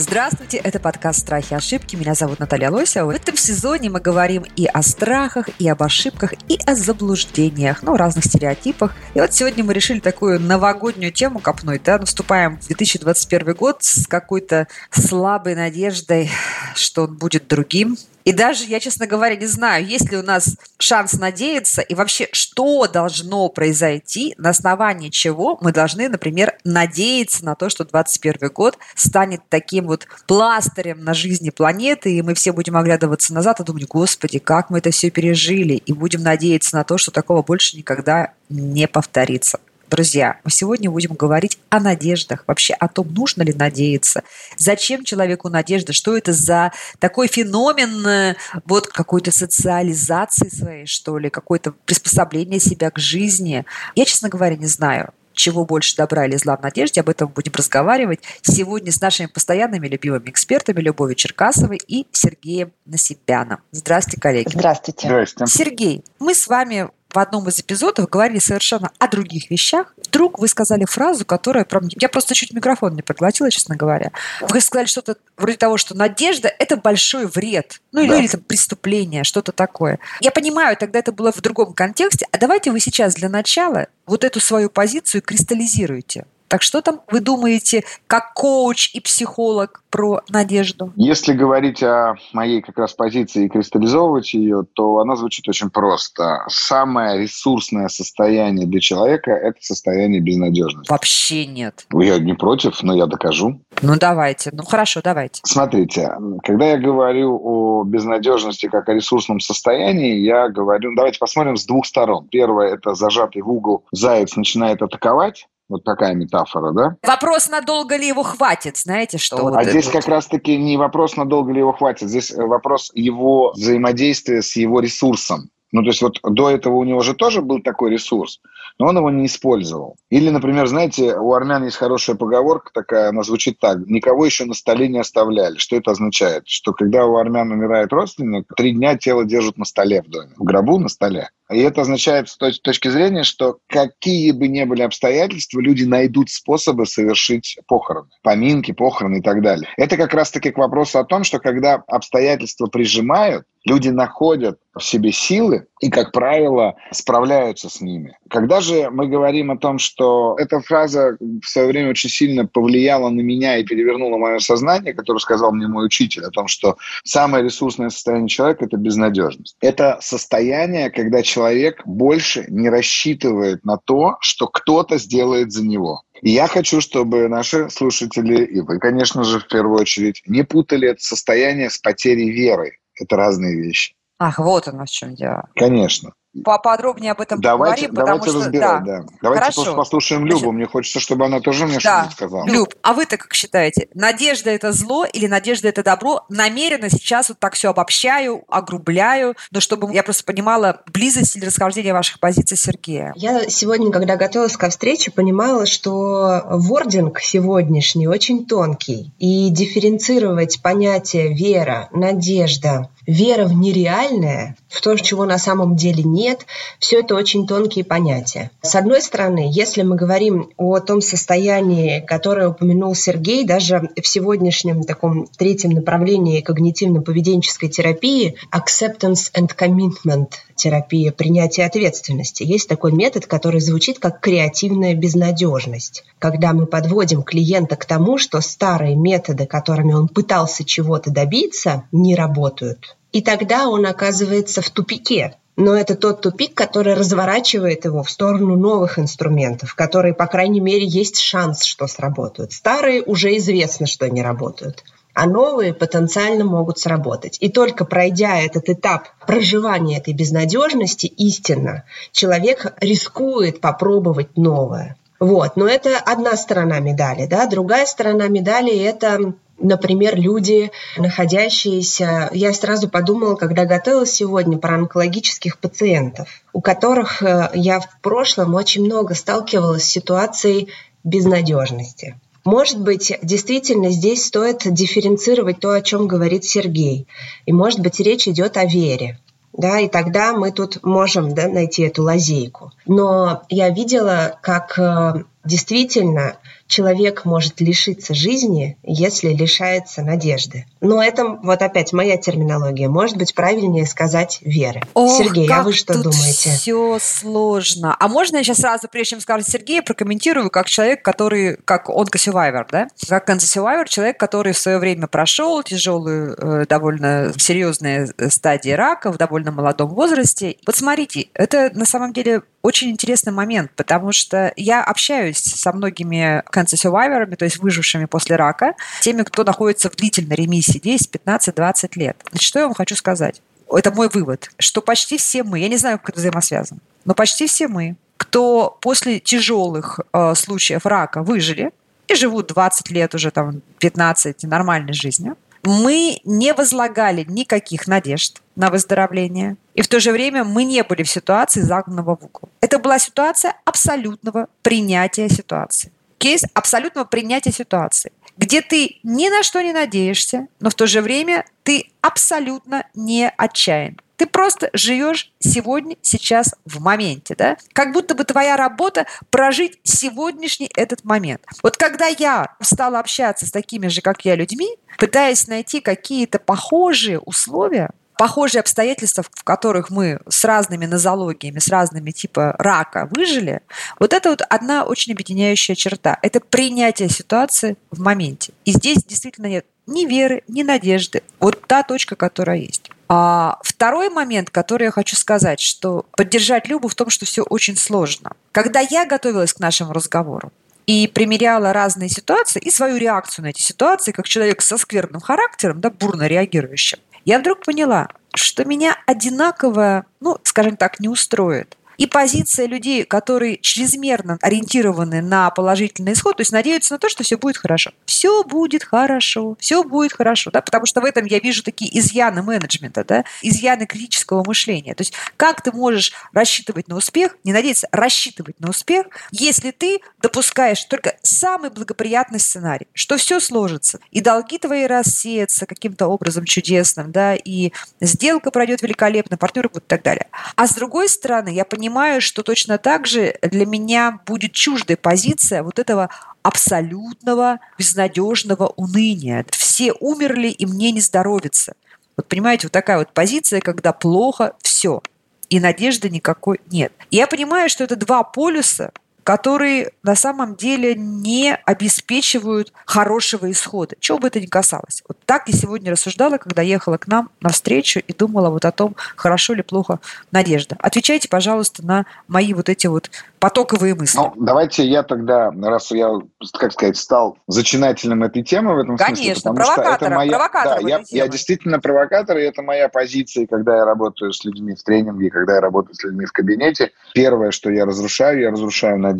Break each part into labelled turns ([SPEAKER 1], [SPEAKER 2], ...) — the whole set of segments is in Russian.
[SPEAKER 1] Здравствуйте, это подкаст «Страхи и ошибки». Меня зовут Наталья Лосева. В этом сезоне мы говорим и о страхах, и об ошибках, и о заблуждениях, ну, разных стереотипах. И вот сегодня мы решили такую новогоднюю тему копнуть, да, наступаем в 2021 год с какой-то слабой надеждой, что он будет другим, и даже я, честно говоря, не знаю, есть ли у нас шанс надеяться, и вообще, что должно произойти, на основании чего мы должны, например, надеяться на то, что 2021 год станет таким вот пластырем на жизни планеты, и мы все будем оглядываться назад и думать, господи, как мы это все пережили, и будем надеяться на то, что такого больше никогда не повторится. Друзья, мы сегодня будем говорить о надеждах, вообще о том, нужно ли надеяться, зачем человеку надежда, что это за такой феномен э, вот какой-то социализации своей, что ли, какое-то приспособление себя к жизни. Я, честно говоря, не знаю чего больше добра или зла в надежде, об этом будем разговаривать сегодня с нашими постоянными любимыми экспертами Любовью Черкасовой и Сергеем Насипяном. Здравствуйте, коллеги.
[SPEAKER 2] Здравствуйте.
[SPEAKER 3] Здрасте.
[SPEAKER 1] Сергей, мы с вами в одном из эпизодов говорили совершенно о других вещах. Вдруг вы сказали фразу, которая... Прям... Я просто чуть микрофон не проглотила, честно говоря. Вы сказали что-то вроде того, что надежда – это большой вред. Ну, или,
[SPEAKER 3] Да.
[SPEAKER 1] или там преступление, что-то такое. Я понимаю, тогда это было в другом контексте. А давайте вы сейчас для начала вот эту свою позицию кристаллизируйте. Так что там вы думаете, как коуч и психолог про надежду?
[SPEAKER 3] Если говорить о моей как раз позиции и кристаллизовывать ее, то она звучит очень просто. Самое ресурсное состояние для человека – это состояние безнадежности.
[SPEAKER 1] Вообще нет.
[SPEAKER 3] Я не против, но я докажу.
[SPEAKER 1] Ну, давайте. Ну, хорошо, давайте.
[SPEAKER 3] Смотрите, когда я говорю о безнадежности как о ресурсном состоянии, я говорю, давайте посмотрим с двух сторон. Первое – это зажатый в угол заяц начинает атаковать. Вот такая метафора, да?
[SPEAKER 1] Вопрос, надолго ли его хватит, знаете, что? вот
[SPEAKER 3] а
[SPEAKER 1] это
[SPEAKER 3] здесь
[SPEAKER 1] вот.
[SPEAKER 3] как раз-таки не вопрос, надолго ли его хватит, здесь э, вопрос его взаимодействия с его ресурсом. Ну, то есть вот до этого у него же тоже был такой ресурс, но он его не использовал. Или, например, знаете, у армян есть хорошая поговорка такая, она звучит так, никого еще на столе не оставляли. Что это означает? Что когда у армян умирает родственник, три дня тело держат на столе в доме, в гробу на столе. И это означает с точ- точки зрения, что какие бы ни были обстоятельства, люди найдут способы совершить похороны, поминки, похороны и так далее. Это как раз-таки к вопросу о том, что когда обстоятельства прижимают, люди находят в себе силы и, как правило, справляются с ними. Когда же мы говорим о том, что эта фраза в свое время очень сильно повлияла на меня и перевернула мое сознание, которое сказал мне мой учитель о том, что самое ресурсное состояние человека – это безнадежность. Это состояние, когда человек больше не рассчитывает на то, что кто-то сделает за него. И я хочу, чтобы наши слушатели, и вы, конечно же, в первую очередь, не путали это состояние с потерей веры. Это разные вещи.
[SPEAKER 1] Ах, вот оно в чем дело.
[SPEAKER 3] Конечно.
[SPEAKER 1] Поподробнее об этом
[SPEAKER 3] Давайте,
[SPEAKER 1] поговорим, потому
[SPEAKER 3] давайте
[SPEAKER 1] что...
[SPEAKER 3] разбирать,
[SPEAKER 1] да.
[SPEAKER 3] да. Давайте
[SPEAKER 1] Хорошо.
[SPEAKER 3] просто послушаем Любу.
[SPEAKER 1] Значит,
[SPEAKER 3] Мне хочется, чтобы она тоже мне
[SPEAKER 1] Да,
[SPEAKER 3] что-нибудь сказала.
[SPEAKER 1] Люб, а вы-то как считаете? Надежда – это зло или надежда – это добро? Намеренно сейчас вот так все обобщаю, огрубляю, но чтобы я просто понимала близость или расхождение ваших позиций Сергея.
[SPEAKER 2] Я сегодня, когда готовилась ко встрече, понимала, что вординг сегодняшний очень тонкий. И дифференцировать понятие вера, надежда, вера в нереальное, в то, чего на самом деле нет, все это очень тонкие понятия. С одной стороны, если мы говорим о том состоянии, которое упомянул Сергей, даже в сегодняшнем таком третьем направлении когнитивно-поведенческой терапии acceptance and commitment терапия принятия ответственности. Есть такой метод, который звучит как креативная безнадежность. Когда мы подводим клиента к тому, что старые методы, которыми он пытался чего-то добиться, не работают. И тогда он оказывается в тупике. Но это тот тупик, который разворачивает его в сторону новых инструментов, которые, по крайней мере, есть шанс, что сработают. Старые уже известно, что не работают а новые потенциально могут сработать. И только пройдя этот этап проживания этой безнадежности истинно, человек рискует попробовать новое. Вот. Но это одна сторона медали. Да? Другая сторона медали – это Например, люди, находящиеся... Я сразу подумала, когда готовилась сегодня, про онкологических пациентов, у которых э, я в прошлом очень много сталкивалась с ситуацией безнадежности. Может быть, действительно здесь стоит дифференцировать то, о чем говорит Сергей. И, может быть, речь идет о вере. Да, и тогда мы тут можем да, найти эту лазейку. Но я видела, как э, действительно человек может лишиться жизни, если лишается надежды. Но это вот опять моя терминология. Может быть, правильнее сказать веры.
[SPEAKER 1] Ох,
[SPEAKER 2] Сергей,
[SPEAKER 1] как
[SPEAKER 2] а вы что
[SPEAKER 1] тут
[SPEAKER 2] думаете?
[SPEAKER 1] Все сложно. А можно я сейчас сразу, прежде чем скажет Сергей, прокомментирую как человек, который, как онкосювайвер, да? Как онкосювайвер, человек, который в свое время прошел тяжелую, э, довольно серьезные стадии рака в довольно молодом возрасте. Вот смотрите, это на самом деле очень интересный момент, потому что я общаюсь со многими cancer survivor, то есть выжившими после рака, теми, кто находится в длительной ремиссии 10, 15, 20 лет. Значит, что я вам хочу сказать? Это мой вывод, что почти все мы, я не знаю, как это взаимосвязано, но почти все мы, кто после тяжелых э, случаев рака выжили и живут 20 лет уже, там, 15 нормальной жизнью, мы не возлагали никаких надежд на выздоровление. И в то же время мы не были в ситуации загнанного в угол. Это была ситуация абсолютного принятия ситуации. Кейс абсолютного принятия ситуации, где ты ни на что не надеешься, но в то же время ты абсолютно не отчаян. Ты просто живешь сегодня, сейчас, в моменте, да? Как будто бы твоя работа прожить сегодняшний этот момент. Вот когда я стала общаться с такими же, как я, людьми, пытаясь найти какие-то похожие условия, похожие обстоятельства, в которых мы с разными нозологиями, с разными типа рака выжили, вот это вот одна очень объединяющая черта. Это принятие ситуации в моменте. И здесь действительно нет ни веры, ни надежды. Вот та точка, которая есть. А второй момент, который я хочу сказать, что поддержать Любу в том, что все очень сложно. Когда я готовилась к нашему разговору, и примеряла разные ситуации и свою реакцию на эти ситуации, как человек со скверным характером, да, бурно реагирующим, я вдруг поняла, что меня одинаково, ну, скажем так, не устроит и позиция людей, которые чрезмерно ориентированы на положительный исход, то есть надеются на то, что все будет хорошо. Все будет хорошо, все будет хорошо, да, потому что в этом я вижу такие изъяны менеджмента, да, изъяны критического мышления. То есть как ты можешь рассчитывать на успех, не надеяться рассчитывать на успех, если ты допускаешь только самый благоприятный сценарий, что все сложится, и долги твои рассеются каким-то образом чудесным, да, и сделка пройдет великолепно, партнеры будут и так далее. А с другой стороны, я понимаю, понимаю, что точно так же для меня будет чуждая позиция вот этого абсолютного безнадежного уныния. Все умерли, и мне не здоровится. Вот понимаете, вот такая вот позиция, когда плохо все, и надежды никакой нет. Я понимаю, что это два полюса, которые на самом деле не обеспечивают хорошего исхода, чего бы это ни касалось. Вот так я сегодня рассуждала, когда ехала к нам на встречу и думала вот о том, хорошо или плохо надежда. Отвечайте, пожалуйста, на мои вот эти вот потоковые мысли.
[SPEAKER 3] Ну, давайте я тогда, раз я, как сказать, стал зачинателем этой темы в этом
[SPEAKER 1] Конечно,
[SPEAKER 3] смысле, потому что это моя...
[SPEAKER 1] провокатор
[SPEAKER 3] да, я, я действительно провокатор, и это моя позиция, когда я работаю с людьми в тренинге, когда я работаю с людьми в кабинете. Первое, что я разрушаю, я разрушаю надежду.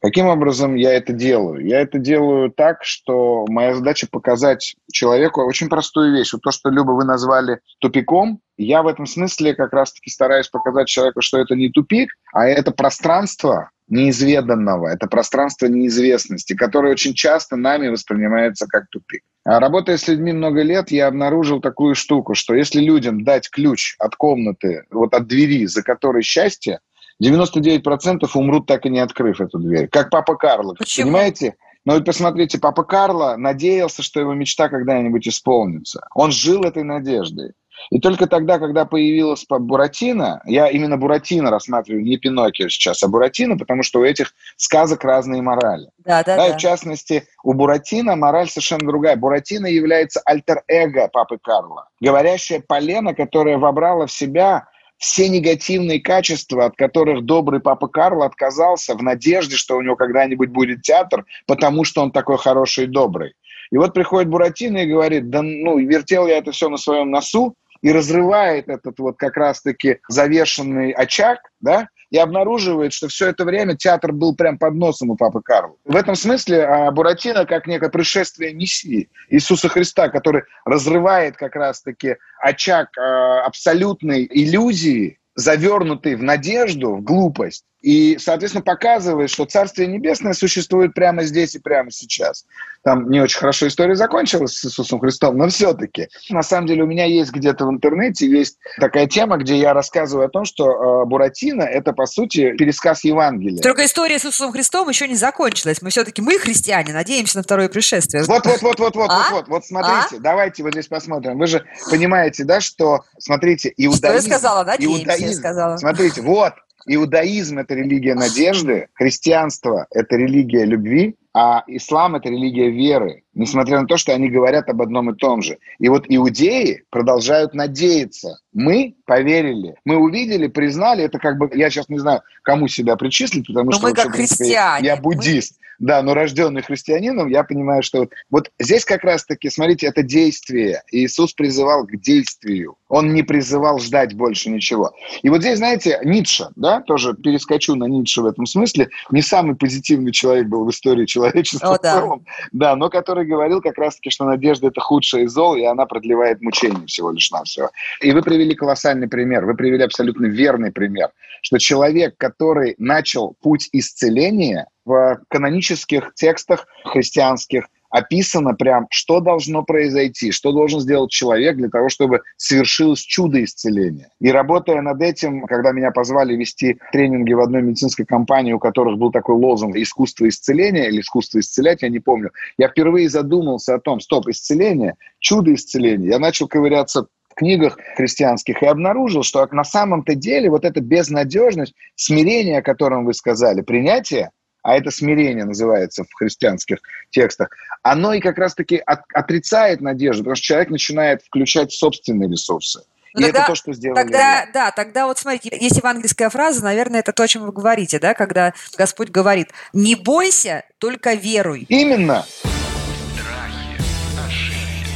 [SPEAKER 3] Каким образом я это делаю? Я это делаю так, что моя задача показать человеку очень простую вещь. Вот то, что, Люба, вы назвали тупиком, я в этом смысле как раз-таки стараюсь показать человеку, что это не тупик, а это пространство неизведанного, это пространство неизвестности, которое очень часто нами воспринимается как тупик. А работая с людьми много лет, я обнаружил такую штуку, что если людям дать ключ от комнаты, вот от двери, за которой счастье, 99% умрут, так и не открыв эту дверь. Как папа Карло.
[SPEAKER 1] Почему?
[SPEAKER 3] Понимаете? Но вот посмотрите, папа Карло надеялся, что его мечта когда-нибудь исполнится. Он жил этой надеждой. И только тогда, когда появилась Буратино, я именно Буратино рассматриваю, не Пиноккио сейчас, а Буратино, потому что у этих сказок разные морали.
[SPEAKER 1] Да, да,
[SPEAKER 3] да.
[SPEAKER 1] да.
[SPEAKER 3] И в частности, у Буратино мораль совершенно другая. Буратино является альтер-эго папы Карла. Говорящая полена, которая вобрала в себя все негативные качества, от которых добрый папа Карл отказался в надежде, что у него когда-нибудь будет театр, потому что он такой хороший и добрый. И вот приходит Буратино и говорит, да ну, вертел я это все на своем носу, и разрывает этот вот как раз-таки завершенный очаг, да, и обнаруживает, что все это время театр был прям под носом у папы Карла. В этом смысле а, Буратино как некое пришествие Мессии Иисуса Христа, который разрывает как раз-таки очаг а, абсолютной иллюзии, завернутый в надежду, в глупость, и, соответственно, показывает, что Царствие Небесное существует прямо здесь и прямо сейчас. Там не очень хорошо история закончилась с Иисусом Христом, но все-таки. На самом деле у меня есть где-то в интернете есть такая тема, где я рассказываю о том, что э, Буратино – это, по сути, пересказ Евангелия.
[SPEAKER 1] Только история с Иисусом Христом еще не закончилась. Мы все-таки, мы, христиане, надеемся на второе пришествие.
[SPEAKER 3] Вот-вот-вот-вот-вот, вот,
[SPEAKER 1] А?
[SPEAKER 3] вот, вот, смотрите,
[SPEAKER 1] А?
[SPEAKER 3] давайте вот здесь посмотрим. Вы же понимаете, да, что, смотрите, иудаизм...
[SPEAKER 1] Что я сказала? Надеемся, я
[SPEAKER 3] иудаизм-
[SPEAKER 1] сказала.
[SPEAKER 3] Смотрите, вот, иудаизм – это религия надежды, христианство – это религия любви, а ислам – это религия веры, несмотря на то, что они говорят об одном и том же. И вот иудеи продолжают надеяться. Мы поверили, мы увидели, признали, это как бы, я сейчас не знаю, кому себя причислить, потому
[SPEAKER 1] Но
[SPEAKER 3] что...
[SPEAKER 1] мы
[SPEAKER 3] вообще,
[SPEAKER 1] как христиане.
[SPEAKER 3] Я
[SPEAKER 1] Мы-
[SPEAKER 3] буддист. Да, но рожденный христианином, я понимаю, что вот, вот здесь как раз-таки, смотрите, это действие. Иисус призывал к действию. Он не призывал ждать больше ничего. И вот здесь, знаете, Ницше, да, тоже перескочу на Ницше в этом смысле, не самый позитивный человек был в истории человечества
[SPEAKER 1] О, да.
[SPEAKER 3] в целом, да, но который говорил как раз-таки, что надежда – это худшее из зол, и она продлевает мучение всего лишь навсего. И вы привели колоссальный пример, вы привели абсолютно верный пример, что человек, который начал путь исцеления в канонических текстах христианских, описано прям, что должно произойти, что должен сделать человек для того, чтобы совершилось чудо исцеления. И работая над этим, когда меня позвали вести тренинги в одной медицинской компании, у которых был такой лозунг «искусство исцеления» или «искусство исцелять», я не помню, я впервые задумался о том, стоп, исцеление, чудо исцеления. Я начал ковыряться книгах христианских и обнаружил, что на самом-то деле вот эта безнадежность, смирение, о котором вы сказали, принятие, а это смирение называется в христианских текстах, оно и как раз-таки от- отрицает надежду, потому что человек начинает включать собственные ресурсы.
[SPEAKER 1] Ну,
[SPEAKER 3] и
[SPEAKER 1] тогда-
[SPEAKER 3] это то, что сделали
[SPEAKER 1] Тогда,
[SPEAKER 3] вы.
[SPEAKER 1] да, тогда вот смотрите, есть евангельская фраза, наверное, это то, о чем вы говорите, да, когда Господь говорит, не бойся, только веруй.
[SPEAKER 3] Именно.
[SPEAKER 4] Страхи, ошибки,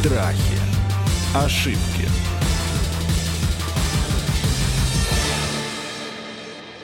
[SPEAKER 5] Страхи. Ошибки.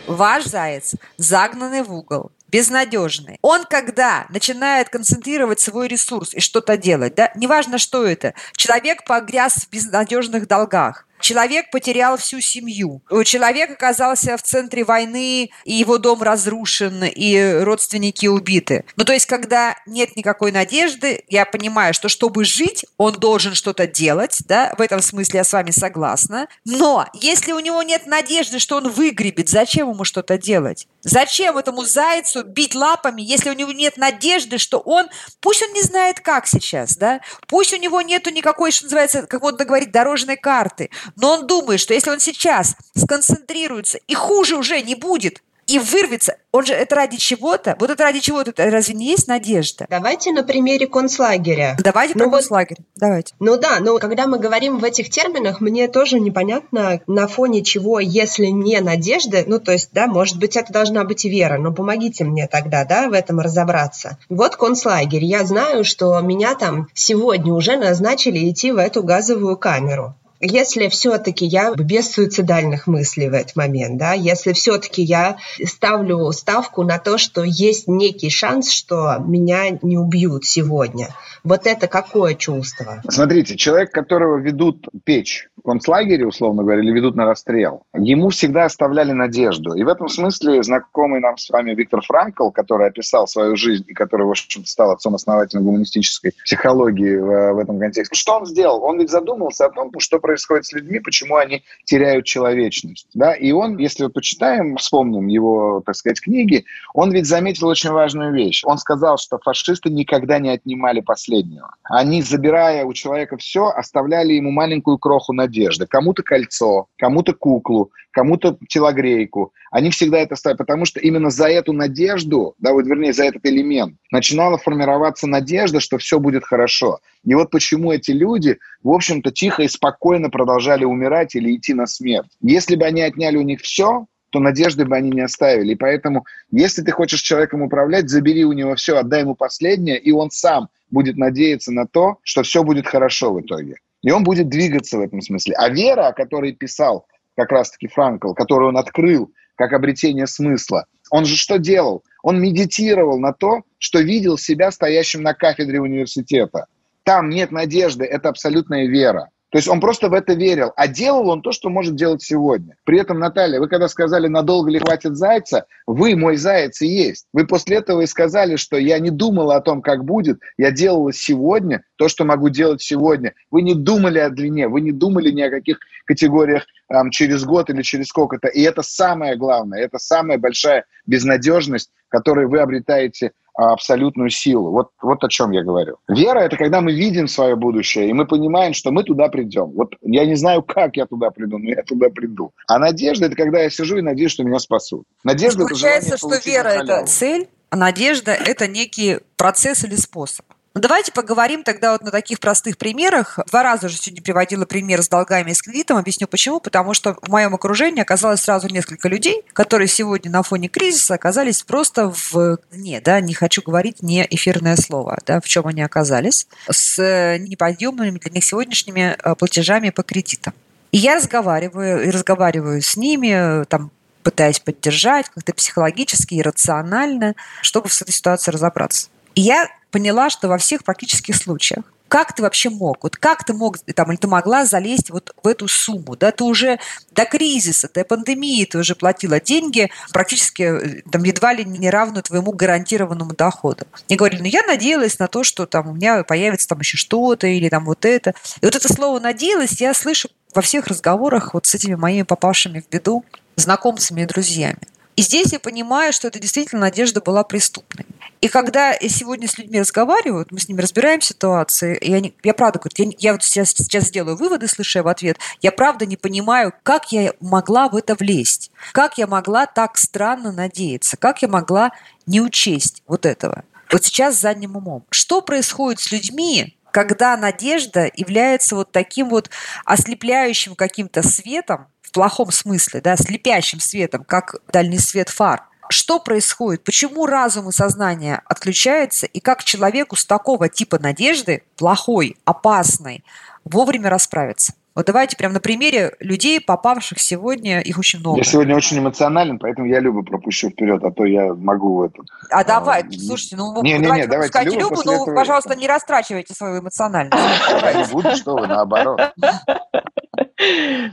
[SPEAKER 1] Ваш заяц загнанный в угол, безнадежный. Он, когда начинает концентрировать свой ресурс и что-то делать, да, неважно, что это, человек погряз в безнадежных долгах, Человек потерял всю семью. Человек оказался в центре войны, и его дом разрушен, и родственники убиты. Ну, то есть, когда нет никакой надежды, я понимаю, что чтобы жить, он должен что-то делать, да, в этом смысле я с вами согласна. Но если у него нет надежды, что он выгребет, зачем ему что-то делать? Зачем этому зайцу бить лапами, если у него нет надежды, что он, пусть он не знает как сейчас, да, пусть у него нету никакой, что называется, как модно говорить, дорожной карты, но он думает, что если он сейчас сконцентрируется, и хуже уже не будет, и вырвется, он же это ради чего-то, вот это ради чего-то, это разве не есть надежда?
[SPEAKER 2] Давайте на примере концлагеря.
[SPEAKER 1] Давайте
[SPEAKER 2] Ну
[SPEAKER 1] про
[SPEAKER 2] вот-
[SPEAKER 1] концлагерь. Давайте.
[SPEAKER 2] Ну да, но когда мы говорим в этих терминах, мне тоже непонятно, на фоне чего, если не надежды, ну то есть, да, может быть, это должна быть и вера, но помогите мне тогда, да, в этом разобраться. Вот концлагерь. Я знаю, что меня там сегодня уже назначили идти в эту газовую камеру. Если все-таки я без суицидальных мыслей в этот момент, да, если все-таки я ставлю ставку на то, что есть некий шанс, что меня не убьют сегодня, вот это какое чувство?
[SPEAKER 3] Смотрите, человек, которого ведут печь концлагере, условно говоря, или ведут на расстрел, ему всегда оставляли надежду. И в этом смысле знакомый нам с вами Виктор Франкл, который описал свою жизнь и который, в общем стал отцом-основателем гуманистической психологии в, в этом контексте. Что он сделал? Он ведь задумался о том, что происходит с людьми, почему они теряют человечность. Да? И он, если вот почитаем, вспомним его, так сказать, книги, он ведь заметил очень важную вещь. Он сказал, что фашисты никогда не отнимали последнего. Они, забирая у человека все, оставляли ему маленькую кроху надежды. Кому-то кольцо, кому-то куклу, кому-то телогрейку. Они всегда это ставят, потому что именно за эту надежду, да, вот вернее, за этот элемент начинала формироваться надежда, что все будет хорошо. И вот почему эти люди, в общем-то, тихо и спокойно продолжали умирать или идти на смерть. Если бы они отняли у них все, то надежды бы они не оставили. И поэтому, если ты хочешь человеком управлять, забери у него все, отдай ему последнее, и он сам будет надеяться на то, что все будет хорошо в итоге. И он будет двигаться в этом смысле. А вера, о которой писал как раз-таки Франкл, которую он открыл как обретение смысла, он же что делал? Он медитировал на то, что видел себя стоящим на кафедре университета. Там нет надежды, это абсолютная вера. То есть он просто в это верил. А делал он то, что может делать сегодня. При этом, Наталья, вы когда сказали, надолго ли хватит зайца, вы мой заяц и есть. Вы после этого и сказали, что я не думала о том, как будет, я делала сегодня то, что могу делать сегодня. Вы не думали о длине, вы не думали ни о каких категориях эм, через год или через сколько-то. И это самое главное, это самая большая безнадежность, которую вы обретаете абсолютную силу. Вот, вот о чем я говорю. Вера – это когда мы видим свое будущее, и мы понимаем, что мы туда придем. Вот я не знаю, как я туда приду, но я туда приду. А надежда – это когда я сижу и надеюсь, что меня спасут. Надежда – это
[SPEAKER 1] Получается, что вера – это цель, а надежда – это некий процесс или способ. Ну, давайте поговорим тогда вот на таких простых примерах. Два раза уже сегодня приводила пример с долгами и с кредитом. Объясню почему. Потому что в моем окружении оказалось сразу несколько людей, которые сегодня на фоне кризиса оказались просто в не, да, не хочу говорить не эфирное слово, да, в чем они оказались, с неподъемными для них сегодняшними э, платежами по кредитам. И я разговариваю, и разговариваю с ними, там, пытаясь поддержать как-то психологически и рационально, чтобы с этой ситуацией разобраться. И я поняла, что во всех практических случаях как ты вообще мог? Вот как ты мог, там, или ты могла залезть вот в эту сумму? Да, ты уже до кризиса, до пандемии ты уже платила деньги, практически э, там едва ли не равную твоему гарантированному доходу. И говорили, ну я надеялась на то, что там у меня появится там еще что-то или там вот это. И вот это слово «надеялась» я слышу во всех разговорах вот с этими моими попавшими в беду знакомцами и друзьями. И здесь я понимаю, что это действительно надежда была преступной. И когда сегодня с людьми разговариваю, мы с ними разбираем ситуации, и они, я правда говорю, я, я вот сейчас, сейчас сделаю выводы, слушая в ответ, я правда не понимаю, как я могла в это влезть, как я могла так странно надеяться, как я могла не учесть вот этого. Вот сейчас задним умом. Что происходит с людьми, когда надежда является вот таким вот ослепляющим каким-то светом, в плохом смысле, да, слепящим светом, как дальний свет фар. Что происходит? Почему разум и сознание отключаются? И как человеку с такого типа надежды, плохой, опасной, вовремя расправиться? Вот давайте прямо на примере людей, попавших сегодня, их очень много.
[SPEAKER 3] Я сегодня очень эмоционален, поэтому я Любу пропущу вперед, а то я могу это...
[SPEAKER 1] А, а давай, слушайте, ну не, давайте не, не, давайте Любу, Любу но, этого... пожалуйста, не растрачивайте свою эмоциональность.
[SPEAKER 3] Не буду, что вы, наоборот.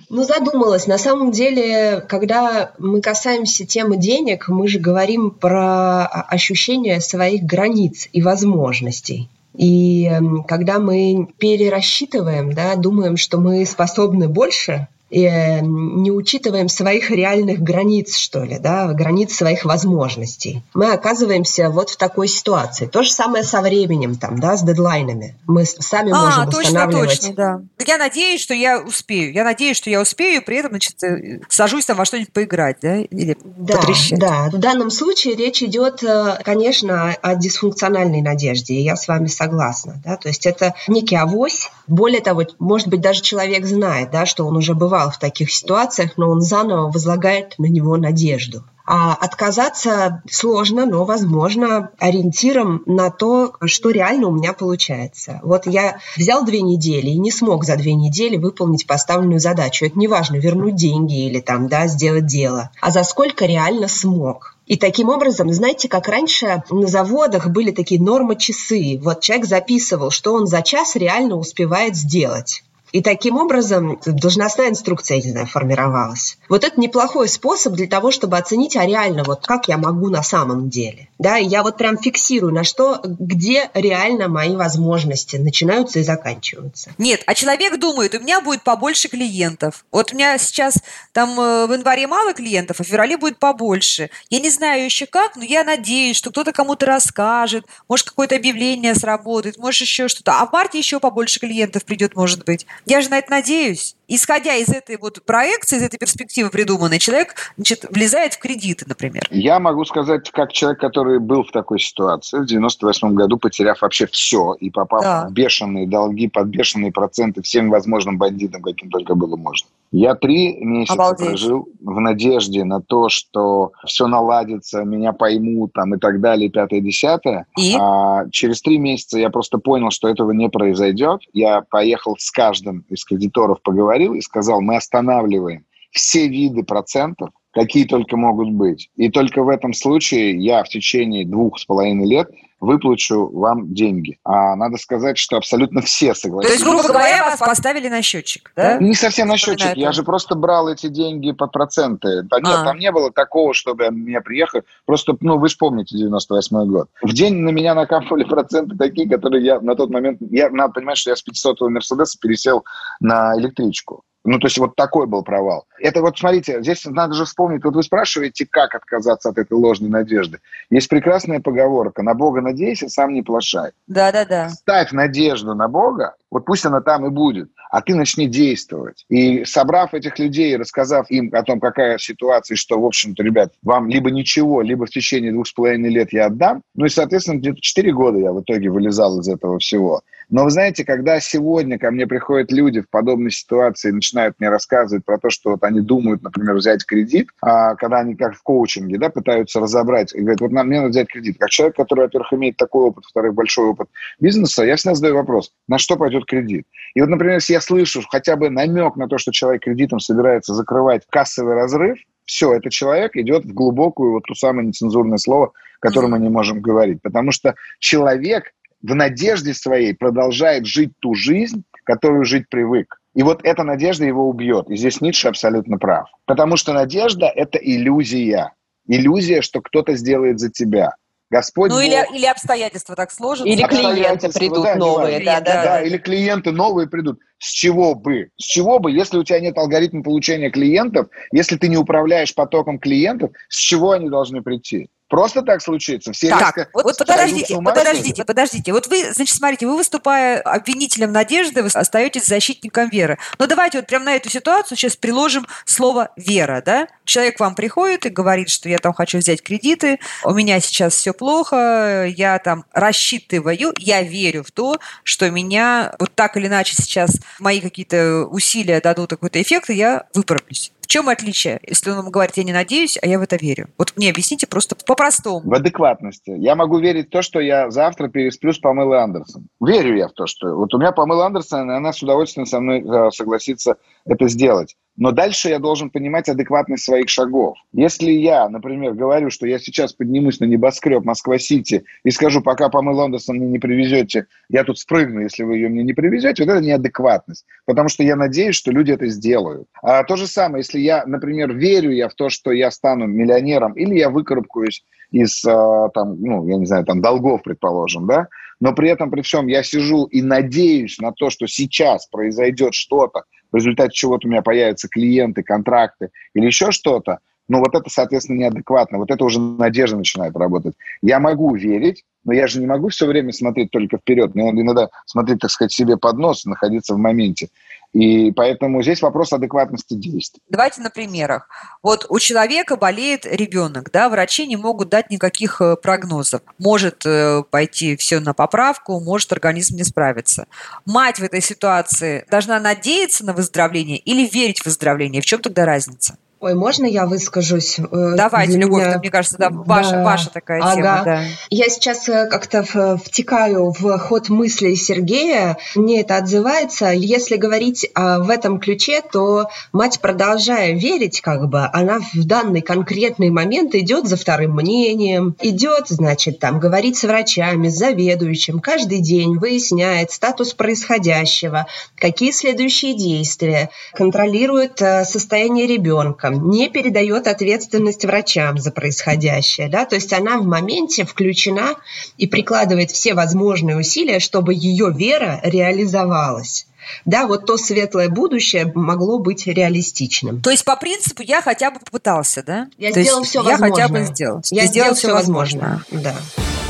[SPEAKER 2] Ну, задумалась. На самом деле, когда мы касаемся темы денег, мы же говорим про ощущение своих границ и возможностей. И когда мы перерасчитываем, да, думаем, что мы способны больше, не учитываем своих реальных границ, что ли, да, границ своих возможностей. Мы оказываемся вот в такой ситуации. То же самое со временем, там, да, с дедлайнами. Мы сами а, можем точно, устанавливать.
[SPEAKER 1] Точно, да. Я надеюсь, что я успею. Я надеюсь, что я успею, при этом, значит, э, сажусь там во что-нибудь поиграть, да, или
[SPEAKER 2] да, потрещать. Да, в данном случае речь идет, э, конечно, о дисфункциональной надежде, и я с вами согласна, да, то есть это некий авось. Более того, может быть, даже человек знает, да, что он уже бывал бывал в таких ситуациях, но он заново возлагает на него надежду. А отказаться сложно, но возможно ориентиром на то, что реально у меня получается. Вот я взял две недели и не смог за две недели выполнить поставленную задачу. Это не важно, вернуть деньги или там, да, сделать дело. А за сколько реально смог. И таким образом, знаете, как раньше на заводах были такие нормы часы. Вот человек записывал, что он за час реально успевает сделать. И таким образом должностная инструкция, я не знаю, формировалась. Вот это неплохой способ для того, чтобы оценить, а реально вот как я могу на самом деле. Да, и я вот прям фиксирую, на что, где реально мои возможности начинаются и заканчиваются.
[SPEAKER 1] Нет, а человек думает, у меня будет побольше клиентов. Вот у меня сейчас там э, в январе мало клиентов, а в феврале будет побольше. Я не знаю еще как, но я надеюсь, что кто-то кому-то расскажет, может какое-то объявление сработает, может еще что-то. А в марте еще побольше клиентов придет, может быть. Я же на это надеюсь. Исходя из этой вот проекции, из этой перспективы придуманной, человек значит, влезает в кредиты, например.
[SPEAKER 3] Я могу сказать, как человек, который был в такой ситуации в 98 году, потеряв вообще все и попав да. в бешеные долги, под бешеные проценты всем возможным бандитам, каким только было можно. Я три месяца Обалдеть. прожил в надежде на то, что все наладится, меня поймут там и так далее, пятое, десятое. И? А через три месяца я просто понял, что этого не произойдет. Я поехал с каждым из кредиторов поговорил и сказал, мы останавливаем все виды процентов, какие только могут быть. И только в этом случае я в течение двух с половиной лет выплачу вам деньги. А надо сказать, что абсолютно все согласились.
[SPEAKER 1] То есть, грубо говоря, вас поставили на счетчик, да?
[SPEAKER 3] Не совсем на счетчик, я же просто брал эти деньги под проценты. Да нет,
[SPEAKER 1] А.
[SPEAKER 3] там не было такого, чтобы меня приехали. Просто, ну, вы же помните 98 год. В день на меня накапывали проценты такие, которые я на тот момент... Я, надо понимать, что я с 500-го Мерседеса пересел на электричку. Ну, то есть вот такой был провал. Это вот, смотрите, здесь надо же вспомнить, вот вы спрашиваете, как отказаться от этой ложной надежды. Есть прекрасная поговорка «на Бога надейся, сам не плашай».
[SPEAKER 1] Да-да-да.
[SPEAKER 3] Ставь надежду на Бога, вот пусть она там и будет, а ты начни действовать. И собрав этих людей, рассказав им о том, какая ситуация, и что, в общем-то, ребят, вам либо ничего, либо в течение двух с половиной лет я отдам, ну и, соответственно, где-то четыре года я в итоге вылезал из этого всего. Но вы знаете, когда сегодня ко мне приходят люди в подобной ситуации и начинают мне рассказывать про то, что вот они думают, например, взять кредит, а когда они как в коучинге, да, пытаются разобрать, и говорят, вот нам мне надо взять кредит. Как человек, который, во-первых, имеет такой опыт, во-вторых, большой опыт бизнеса, я всегда задаю вопрос, на что пойдет кредит? И вот, например, если я слышу хотя бы намек на то, что человек кредитом собирается закрывать кассовый разрыв, все, этот человек идет в глубокую, вот ту самое нецензурное слово, которое мы не можем говорить. Потому что человек в надежде своей продолжает жить ту жизнь, которую жить привык. И вот эта надежда его убьет. И здесь Ницше абсолютно прав. Потому что надежда – это иллюзия. Иллюзия, что кто-то сделает за тебя. Господь
[SPEAKER 1] Ну
[SPEAKER 3] Бог-
[SPEAKER 1] или, или обстоятельства так сложатся.
[SPEAKER 6] Или клиенты придут
[SPEAKER 3] да,
[SPEAKER 6] новые,
[SPEAKER 3] неважно.
[SPEAKER 6] да, да,
[SPEAKER 3] Да, или клиенты новые придут. С чего бы? С чего бы, если у тебя нет алгоритма получения клиентов, если ты не управляешь потоком клиентов, с чего они должны прийти? Просто так случится. Все
[SPEAKER 1] Так,
[SPEAKER 3] резко
[SPEAKER 1] вот подождите,
[SPEAKER 3] ума,
[SPEAKER 1] подождите, подождите. Вот вы, значит, смотрите, вы выступая обвинителем надежды, вы остаетесь защитником веры. Но давайте вот прямо на эту ситуацию сейчас приложим слово «вера», да? Человек к вам приходит и говорит, что я там хочу взять кредиты, у меня сейчас все плохо, я там рассчитываю, я верю в то, что меня вот так или иначе сейчас мои какие-то усилия дадут какой-то эффект, и я выправлюсь. Чем отличие, если он вам говорит, я не надеюсь, а я в это верю? Вот мне объясните просто по-простому.
[SPEAKER 3] В адекватности. Я могу верить в то, что я завтра пересплю с Памелой Андерсон. Верю я в то, что... Вот у меня Памела Андерсон, и она с удовольствием со мной э, согласится это сделать. Но дальше я должен понимать адекватность своих шагов. Если я, например, говорю, что я сейчас поднимусь на небоскреб Москва-Сити и скажу, пока Памелу Андерсон мне не привезете, я тут спрыгну, если вы ее мне не привезете, вот это неадекватность. Потому что я надеюсь, что люди это сделают. А то же самое, если я, например, верю я в то, что я стану миллионером, или я выкарабкаюсь из, а, там, ну, я не знаю, там, долгов, предположим, да, но при этом, при всем, я сижу и надеюсь на то, что сейчас произойдет что-то, в результате чего-то у меня появятся клиенты, контракты или еще что-то, ну вот это, соответственно, неадекватно. Вот это уже надежда начинает работать. Я могу верить, но я же не могу все время смотреть только вперед. Мне надо иногда смотреть, так сказать, себе под нос, находиться в моменте. И поэтому здесь вопрос адекватности действий.
[SPEAKER 1] Давайте на примерах. Вот у человека болеет ребенок, да, врачи не могут дать никаких э, прогнозов. Может э, пойти все на поправку, может организм не справиться. Мать в этой ситуации должна надеяться на выздоровление или верить в выздоровление? В чем тогда разница?
[SPEAKER 2] Ой, можно я выскажусь? Э,
[SPEAKER 1] Давайте,
[SPEAKER 2] для
[SPEAKER 1] Любовь,
[SPEAKER 2] меня-
[SPEAKER 1] мне кажется, да, ваша,
[SPEAKER 2] Да.
[SPEAKER 1] ваша такая
[SPEAKER 2] Ага.
[SPEAKER 1] тема. Да.
[SPEAKER 2] Я сейчас э, как-то втекаю в ход мыслей Сергея. Мне это отзывается. Если говорить а, в этом ключе, то мать, продолжая верить, как бы, она в данный конкретный момент идет за вторым мнением, идет, значит, там, говорить с врачами, с заведующим, каждый день выясняет статус происходящего, какие следующие действия, контролирует э, состояние ребенка, не передает ответственность врачам за происходящее, да, то есть она в моменте включена и прикладывает все возможные усилия, чтобы ее вера реализовалась. Да, вот то светлое будущее могло быть реалистичным.
[SPEAKER 1] То есть, по принципу, я хотя бы попытался, да?
[SPEAKER 2] Я
[SPEAKER 1] То
[SPEAKER 2] сделал все
[SPEAKER 1] я
[SPEAKER 2] возможное.
[SPEAKER 1] хотя бы сделал.
[SPEAKER 2] Я
[SPEAKER 1] Ты
[SPEAKER 2] сделал
[SPEAKER 1] всё
[SPEAKER 2] все возможное. Да.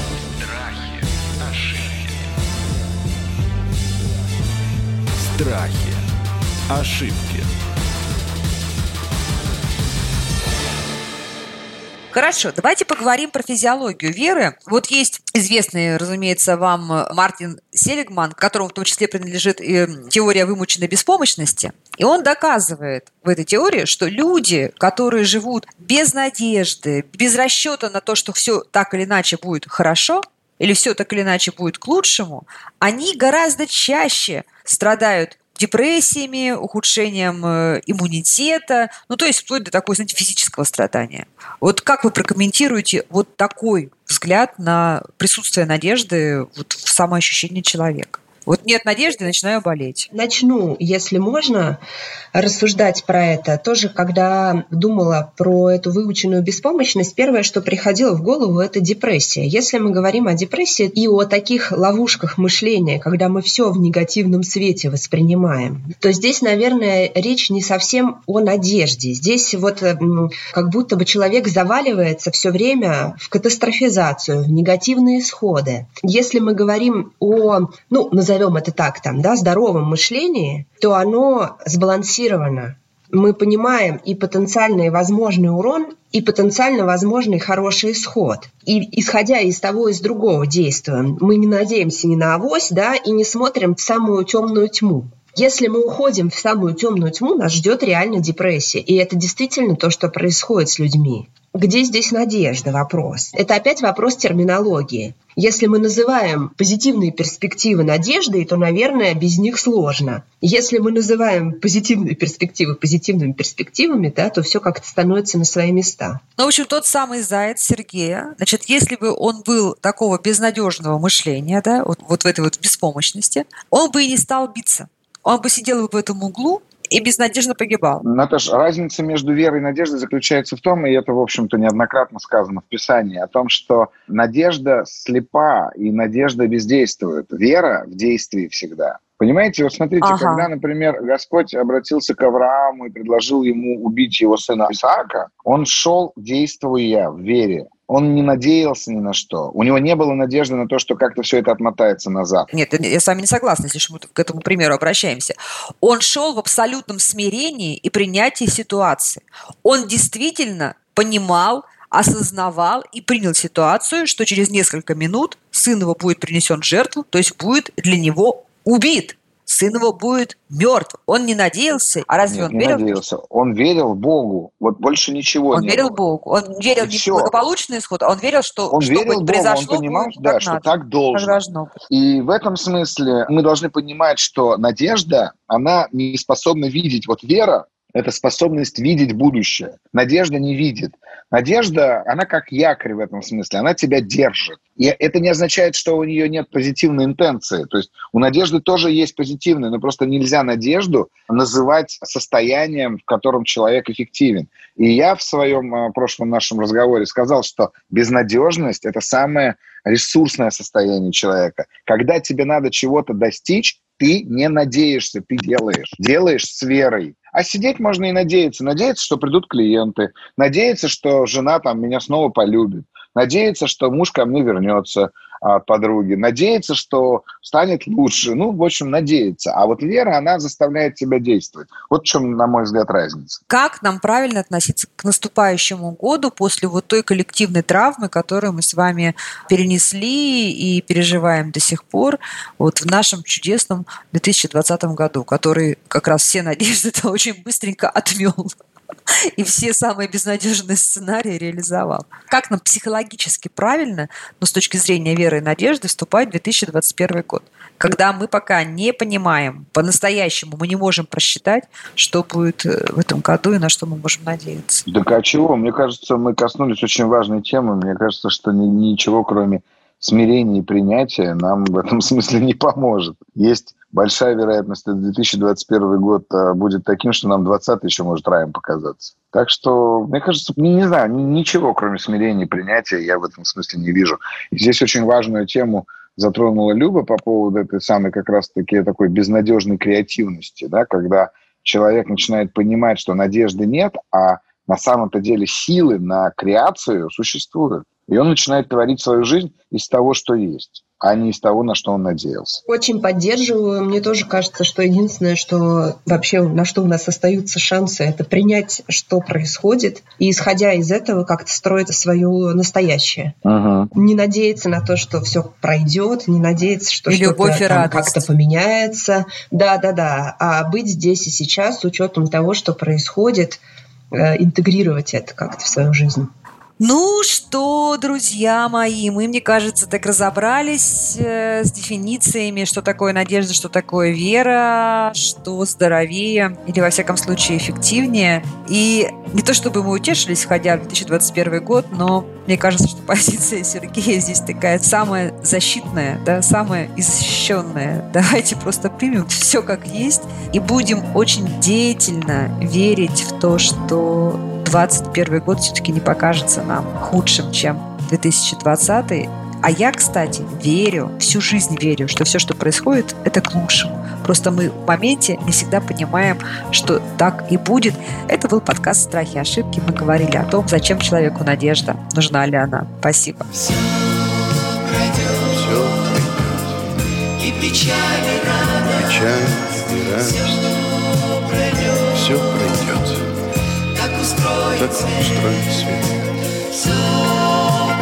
[SPEAKER 4] Страхи, ошибки.
[SPEAKER 5] Страхи. Ошибки.
[SPEAKER 1] Хорошо, давайте поговорим про физиологию веры. Вот есть известный, разумеется, вам Мартин Селигман, которому в том числе принадлежит и теория вымученной беспомощности. И он доказывает в этой теории, что люди, которые живут без надежды, без расчета на то, что все так или иначе будет хорошо, или все так или иначе будет к лучшему, они гораздо чаще страдают депрессиями, ухудшением э, иммунитета, ну, то есть вплоть до такого, знаете, физического страдания. Вот как вы прокомментируете вот такой взгляд на присутствие надежды вот в самоощущении человека? Вот нет надежды, начинаю болеть.
[SPEAKER 2] Начну, если можно, рассуждать про это. Тоже, когда думала про эту выученную беспомощность, первое, что приходило в голову, это депрессия. Если мы говорим о депрессии и о таких ловушках мышления, когда мы все в негативном свете воспринимаем, то здесь, наверное, речь не совсем о надежде. Здесь вот как будто бы человек заваливается все время в катастрофизацию, в негативные исходы. Если мы говорим о, ну, назовем назовем это так, там, да, здоровом мышлении, то оно сбалансировано. Мы понимаем и потенциальный возможный урон, и потенциально возможный хороший исход. И исходя из того, из другого действуем. Мы не надеемся ни на авось, да, и не смотрим в самую темную тьму. Если мы уходим в самую темную тьму, нас ждет реально депрессия. И это действительно то, что происходит с людьми. Где здесь надежда? Вопрос. Это опять вопрос терминологии. Если мы называем позитивные перспективы надеждой, то, наверное, без них сложно. Если мы называем позитивные перспективы позитивными перспективами, да, то все как-то становится на свои места.
[SPEAKER 1] Ну, в общем, тот самый заяц Сергея, значит, если бы он был такого безнадежного мышления, да, вот, вот в этой вот беспомощности, он бы и не стал биться. Он бы сидел бы в этом углу и безнадежно погибал.
[SPEAKER 3] Наташ, разница между верой и надеждой заключается в том, и это, в общем-то, неоднократно сказано в Писании, о том, что надежда слепа и надежда бездействует. Вера в действии всегда. Понимаете, вот смотрите, ага. когда, например, Господь обратился к Аврааму и предложил ему убить его сына Исаака, он шел, действуя в вере он не надеялся ни на что. У него не было надежды на то, что как-то все это отмотается назад.
[SPEAKER 1] Нет, я с вами не согласна, если мы к этому примеру обращаемся. Он шел в абсолютном смирении и принятии ситуации. Он действительно понимал, осознавал и принял ситуацию, что через несколько минут сын его будет принесен в жертву, то есть будет для него убит сын его будет мертв. Он не надеялся. А разве
[SPEAKER 3] Нет,
[SPEAKER 1] он верил?
[SPEAKER 3] Не надеялся. Он верил Богу. Вот больше ничего
[SPEAKER 1] он
[SPEAKER 3] не
[SPEAKER 1] верил
[SPEAKER 3] было.
[SPEAKER 1] Богу. Он верил не в благополучный исход, а он верил, что
[SPEAKER 3] он
[SPEAKER 1] что
[SPEAKER 3] верил Богу,
[SPEAKER 1] произошло,
[SPEAKER 3] он понимал,
[SPEAKER 1] будет,
[SPEAKER 3] да,
[SPEAKER 1] как
[SPEAKER 3] что
[SPEAKER 1] надо,
[SPEAKER 3] так должно.
[SPEAKER 1] Как должно.
[SPEAKER 3] И в этом смысле мы должны понимать, что надежда, она не способна видеть. Вот вера, это способность видеть будущее. Надежда не видит. Надежда, она как якорь в этом смысле, она тебя держит. И это не означает, что у нее нет позитивной интенции. То есть у надежды тоже есть позитивная, но просто нельзя надежду называть состоянием, в котором человек эффективен. И я в своем э, прошлом нашем разговоре сказал, что безнадежность – это самое ресурсное состояние человека. Когда тебе надо чего-то достичь, ты не надеешься, ты делаешь. Делаешь с верой. А сидеть можно и надеяться. Надеяться, что придут клиенты. Надеяться, что жена там меня снова полюбит. Надеяться, что муж ко мне вернется от подруги. Надеяться, что станет лучше. Ну, в общем, надеяться. А вот вера, она заставляет тебя действовать. Вот в чем, на мой взгляд, разница.
[SPEAKER 1] Как нам правильно относиться к наступающему году после вот той коллективной травмы, которую мы с вами перенесли и переживаем до сих пор вот в нашем чудесном 2020 году, который как раз все надежды очень быстренько отмел и все самые безнадежные сценарии реализовал. Как нам психологически правильно, но с точки зрения веры и надежды, вступать в 2021 год? Когда мы пока не понимаем, по-настоящему мы не можем просчитать, что будет э, в этом году и на что мы можем надеяться.
[SPEAKER 3] Так а чего? Мне кажется, мы коснулись очень важной темы. Мне кажется, что ничего, кроме смирение и принятие нам в этом смысле не поможет. Есть большая вероятность, что 2021 год а, будет таким, что нам 20 еще может раем показаться. Так что, мне кажется, не, не знаю, ничего, кроме смирения и принятия, я в этом смысле не вижу. И здесь очень важную тему затронула Люба по поводу этой самой как раз-таки такой безнадежной креативности, да, когда человек начинает понимать, что надежды нет, а на самом-то деле силы на креацию существуют. И он начинает творить свою жизнь из того, что есть, а не из того, на что он надеялся.
[SPEAKER 2] Очень поддерживаю. Мне тоже кажется, что единственное, что вообще на что у нас остаются шансы, это принять, что происходит, и исходя из этого как-то строить свое настоящее.
[SPEAKER 3] Угу.
[SPEAKER 2] Не надеяться на то, что все пройдет, не надеяться, что что-то как-то поменяется. Да, да, да. А быть здесь и сейчас с учетом того, что происходит, э, интегрировать это как-то в свою жизнь.
[SPEAKER 1] Ну что, друзья мои, мы, мне кажется, так разобрались э, с дефинициями, что такое надежда, что такое вера, что здоровее или, во всяком случае, эффективнее. И не то чтобы мы утешились, входя в 2021 год, но мне кажется, что позиция Сергея здесь такая самая защитная, да, самая защищенная. Давайте просто примем все как есть и будем очень деятельно верить в то, что 2021 год все-таки не покажется нам худшим, чем 2020. А я, кстати, верю, всю жизнь верю, что все, что происходит, это к лучшему. Просто мы в моменте не всегда понимаем, что так и будет. Это был подкаст «Страхи и ошибки». Мы говорили о том, зачем человеку надежда, нужна ли она. Спасибо.
[SPEAKER 6] Все пройдет, все пройдет, и печаль, и радость,
[SPEAKER 5] Печаль и радость.
[SPEAKER 6] все пройдет,
[SPEAKER 5] Все пройдет.
[SPEAKER 6] Устроен
[SPEAKER 5] Так
[SPEAKER 6] свет,
[SPEAKER 5] устроен свет.
[SPEAKER 6] все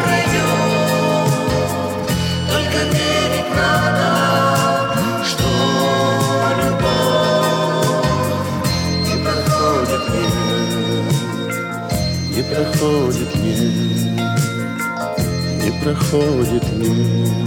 [SPEAKER 6] пройдет, только верить надо, что любовь
[SPEAKER 5] Не проходит мир, не проходит мир, не проходит мир.